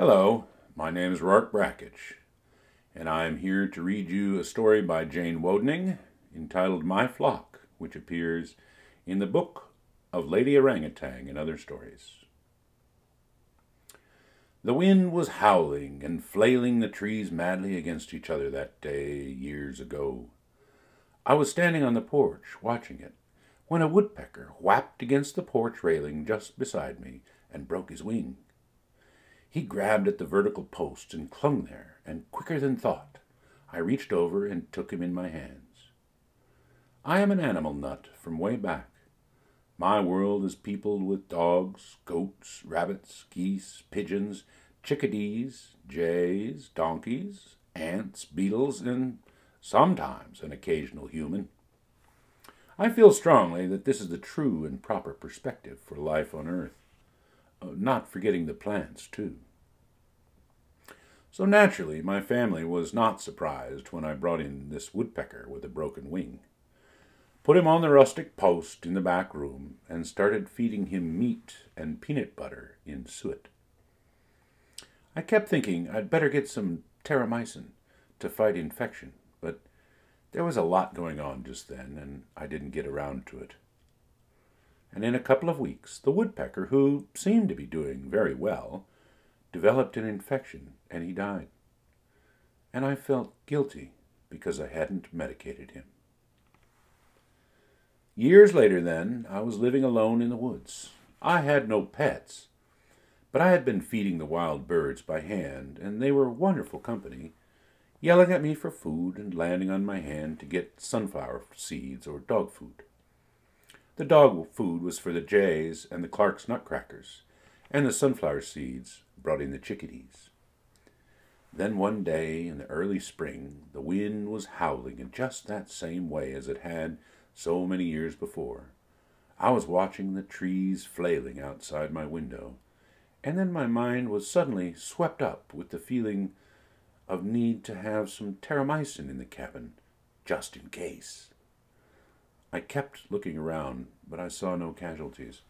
Hello, my name is Rourke Brackich, and I am here to read you a story by Jane Wodening entitled My Flock, which appears in the book of Lady Orangutan and Other Stories. The wind was howling and flailing the trees madly against each other that day years ago. I was standing on the porch watching it when a woodpecker whapped against the porch railing just beside me and broke his wing. He grabbed at the vertical post and clung there, and quicker than thought, I reached over and took him in my hands. I am an animal nut from way back. My world is peopled with dogs, goats, rabbits, geese, pigeons, chickadees, jays, donkeys, ants, beetles, and sometimes an occasional human. I feel strongly that this is the true and proper perspective for life on earth. Uh, not forgetting the plants, too. So naturally, my family was not surprised when I brought in this woodpecker with a broken wing, put him on the rustic post in the back room, and started feeding him meat and peanut butter in suet. I kept thinking I'd better get some terramycin to fight infection, but there was a lot going on just then, and I didn't get around to it and in a couple of weeks the woodpecker, who seemed to be doing very well, developed an infection and he died. And I felt guilty because I hadn't medicated him. Years later, then, I was living alone in the woods. I had no pets, but I had been feeding the wild birds by hand, and they were wonderful company, yelling at me for food and landing on my hand to get sunflower seeds or dog food. The dog food was for the jays and the Clark's nutcrackers, and the sunflower seeds brought in the chickadees. Then one day in the early spring, the wind was howling in just that same way as it had so many years before. I was watching the trees flailing outside my window, and then my mind was suddenly swept up with the feeling of need to have some terramycin in the cabin, just in case. I kept looking around, but I saw no casualties.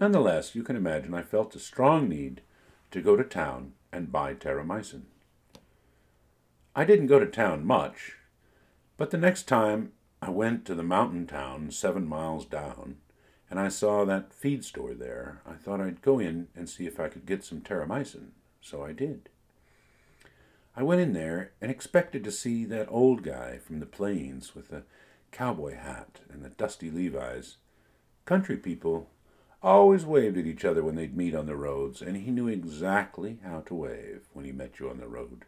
Nonetheless, you can imagine I felt a strong need to go to town and buy terramycin. I didn't go to town much, but the next time I went to the mountain town seven miles down, and I saw that feed store there, I thought I'd go in and see if I could get some terramycin, so I did. I went in there and expected to see that old guy from the plains with the cowboy hat and the dusty Levi's. Country people always waved at each other when they'd meet on the roads, and he knew exactly how to wave when he met you on the road,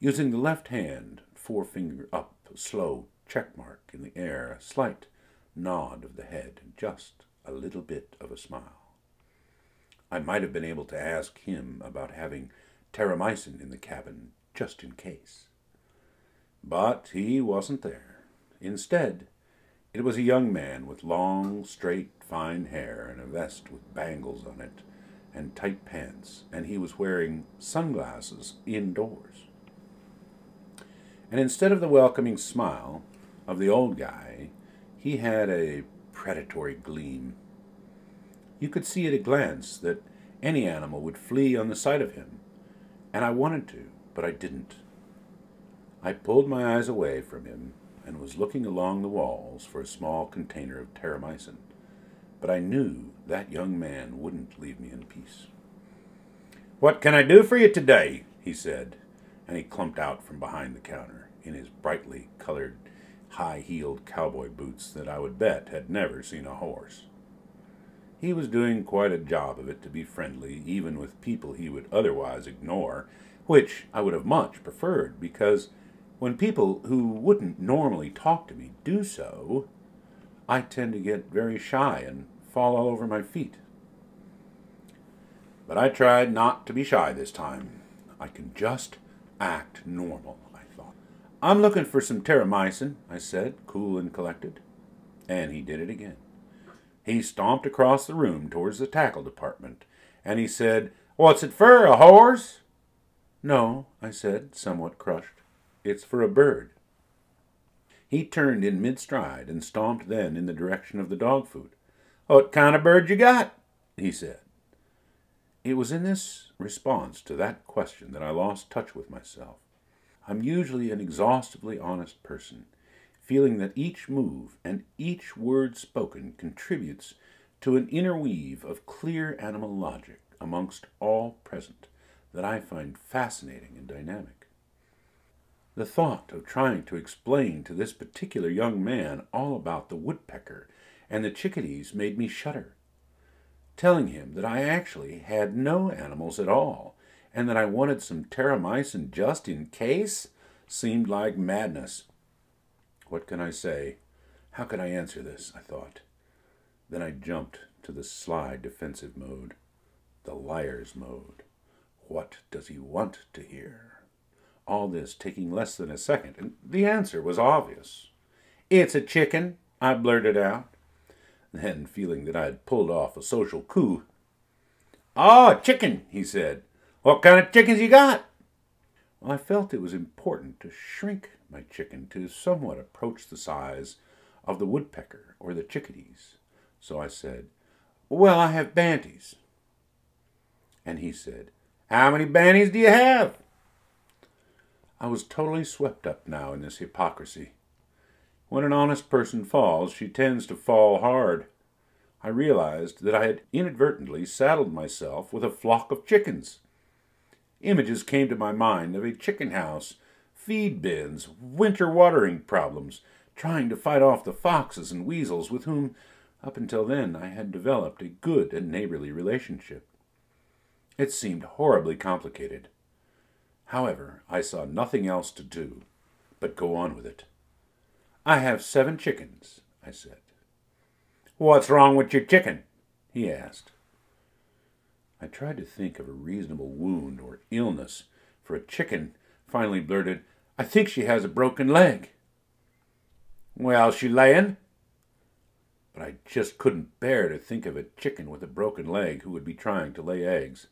using the left hand, forefinger up, a slow check mark in the air, a slight nod of the head, and just a little bit of a smile. I might have been able to ask him about having terramycin in the cabin, just in case. But he wasn't there. Instead, it was a young man with long, straight, fine hair and a vest with bangles on it and tight pants, and he was wearing sunglasses indoors. And instead of the welcoming smile of the old guy, he had a predatory gleam. You could see at a glance that any animal would flee on the sight of him, and I wanted to, but I didn't. I pulled my eyes away from him and was looking along the walls for a small container of terramycin, but I knew that young man wouldn't leave me in peace. What can I do for you today? he said, and he clumped out from behind the counter in his brightly colored, high heeled cowboy boots that I would bet had never seen a horse. He was doing quite a job of it to be friendly, even with people he would otherwise ignore, which I would have much preferred, because when people who wouldn't normally talk to me do so, I tend to get very shy and fall all over my feet. But I tried not to be shy this time. I can just act normal, I thought. I'm looking for some terramycin, I said, cool and collected. And he did it again. He stomped across the room towards the tackle department, and he said, What's it for, a horse? No, I said, somewhat crushed. It's for a bird. He turned in mid stride and stomped then in the direction of the dog food. What kind of bird you got? he said. It was in this response to that question that I lost touch with myself. I'm usually an exhaustively honest person, feeling that each move and each word spoken contributes to an interweave of clear animal logic amongst all present that I find fascinating and dynamic. The thought of trying to explain to this particular young man all about the woodpecker and the chickadees made me shudder telling him that I actually had no animals at all, and that I wanted some terramycin just in case, seemed like madness. What can I say? How can I answer this? I thought. Then I jumped to the sly defensive mode, the liar's mode. What does he want to hear? All this taking less than a second, and the answer was obvious. It's a chicken, I blurted out. Then, feeling that I had pulled off a social coup, Oh, chicken, he said. What kind of chickens you got? Well, I felt it was important to shrink my chicken to somewhat approach the size of the woodpecker or the chickadees. So I said, Well, I have banties. And he said, How many banties do you have? I was totally swept up now in this hypocrisy. When an honest person falls, she tends to fall hard. I realized that I had inadvertently saddled myself with a flock of chickens. Images came to my mind of a chicken house, feed bins, winter watering problems, trying to fight off the foxes and weasels with whom, up until then, I had developed a good and neighborly relationship. It seemed horribly complicated. However, I saw nothing else to do but go on with it. I have seven chickens, I said. What's wrong with your chicken? he asked. I tried to think of a reasonable wound or illness, for a chicken finally blurted, I think she has a broken leg. Well, she layin'? But I just couldn't bear to think of a chicken with a broken leg who would be trying to lay eggs.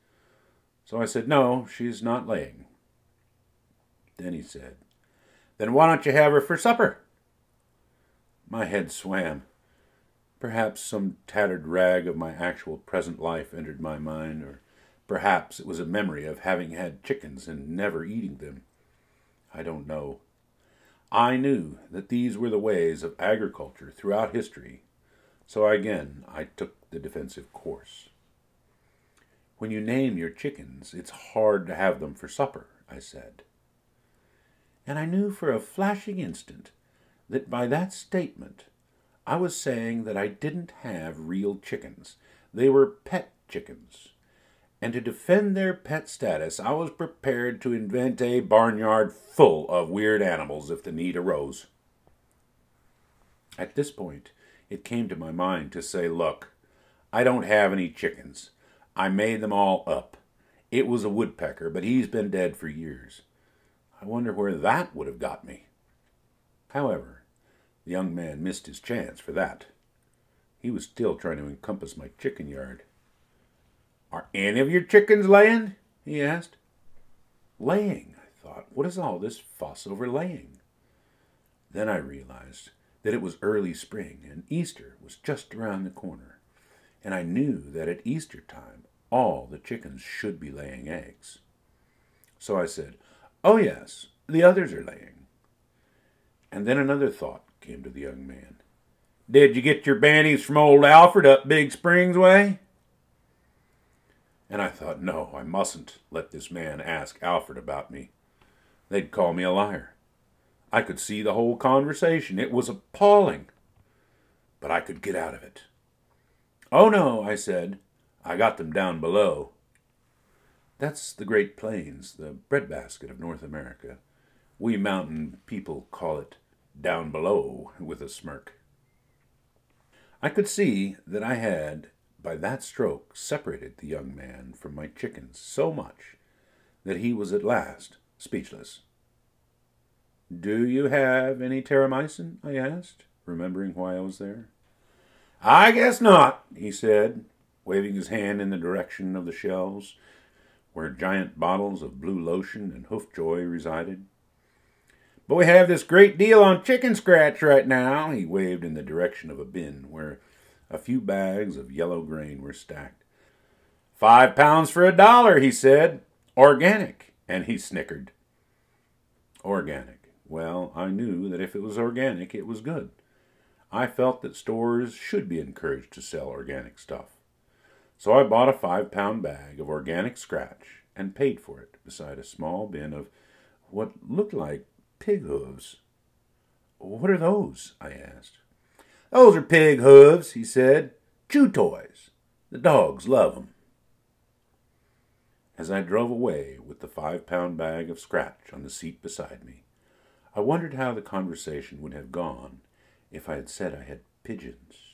So I said, No, she's not laying. Then he said, Then why don't you have her for supper? My head swam. Perhaps some tattered rag of my actual present life entered my mind, or perhaps it was a memory of having had chickens and never eating them. I don't know. I knew that these were the ways of agriculture throughout history, so again I took the defensive course. When you name your chickens, it's hard to have them for supper, I said. And I knew for a flashing instant that by that statement I was saying that I didn't have real chickens. They were pet chickens. And to defend their pet status, I was prepared to invent a barnyard full of weird animals if the need arose. At this point, it came to my mind to say, Look, I don't have any chickens. I made them all up. It was a woodpecker, but he's been dead for years. I wonder where that would have got me. However, the young man missed his chance for that. He was still trying to encompass my chicken yard. Are any of your chickens laying? he asked. Laying, I thought. What is all this fuss over laying? Then I realized that it was early spring and Easter was just around the corner, and I knew that at Easter time all the chickens should be laying eggs. So I said, Oh, yes, the others are laying. And then another thought came to the young man. Did you get your banties from old Alfred up Big Springs way? And I thought, no, I mustn't let this man ask Alfred about me. They'd call me a liar. I could see the whole conversation. It was appalling. But I could get out of it. Oh, no, I said. I got them down below. That's the Great Plains, the breadbasket of North America. We mountain people call it down below with a smirk. I could see that I had, by that stroke, separated the young man from my chickens so much that he was at last speechless. Do you have any terramycin? I asked, remembering why I was there. I guess not, he said, waving his hand in the direction of the shelves where giant bottles of blue lotion and hoofjoy resided. But we have this great deal on chicken scratch right now. He waved in the direction of a bin where a few bags of yellow grain were stacked. Five pounds for a dollar, he said. Organic. And he snickered. Organic. Well, I knew that if it was organic, it was good. I felt that stores should be encouraged to sell organic stuff. So I bought a five pound bag of organic scratch and paid for it beside a small bin of what looked like pig hooves. What are those? I asked. Those are pig hooves, he said. Chew toys. The dogs love love 'em. As I drove away with the five pound bag of scratch on the seat beside me, I wondered how the conversation would have gone if I had said I had pigeons.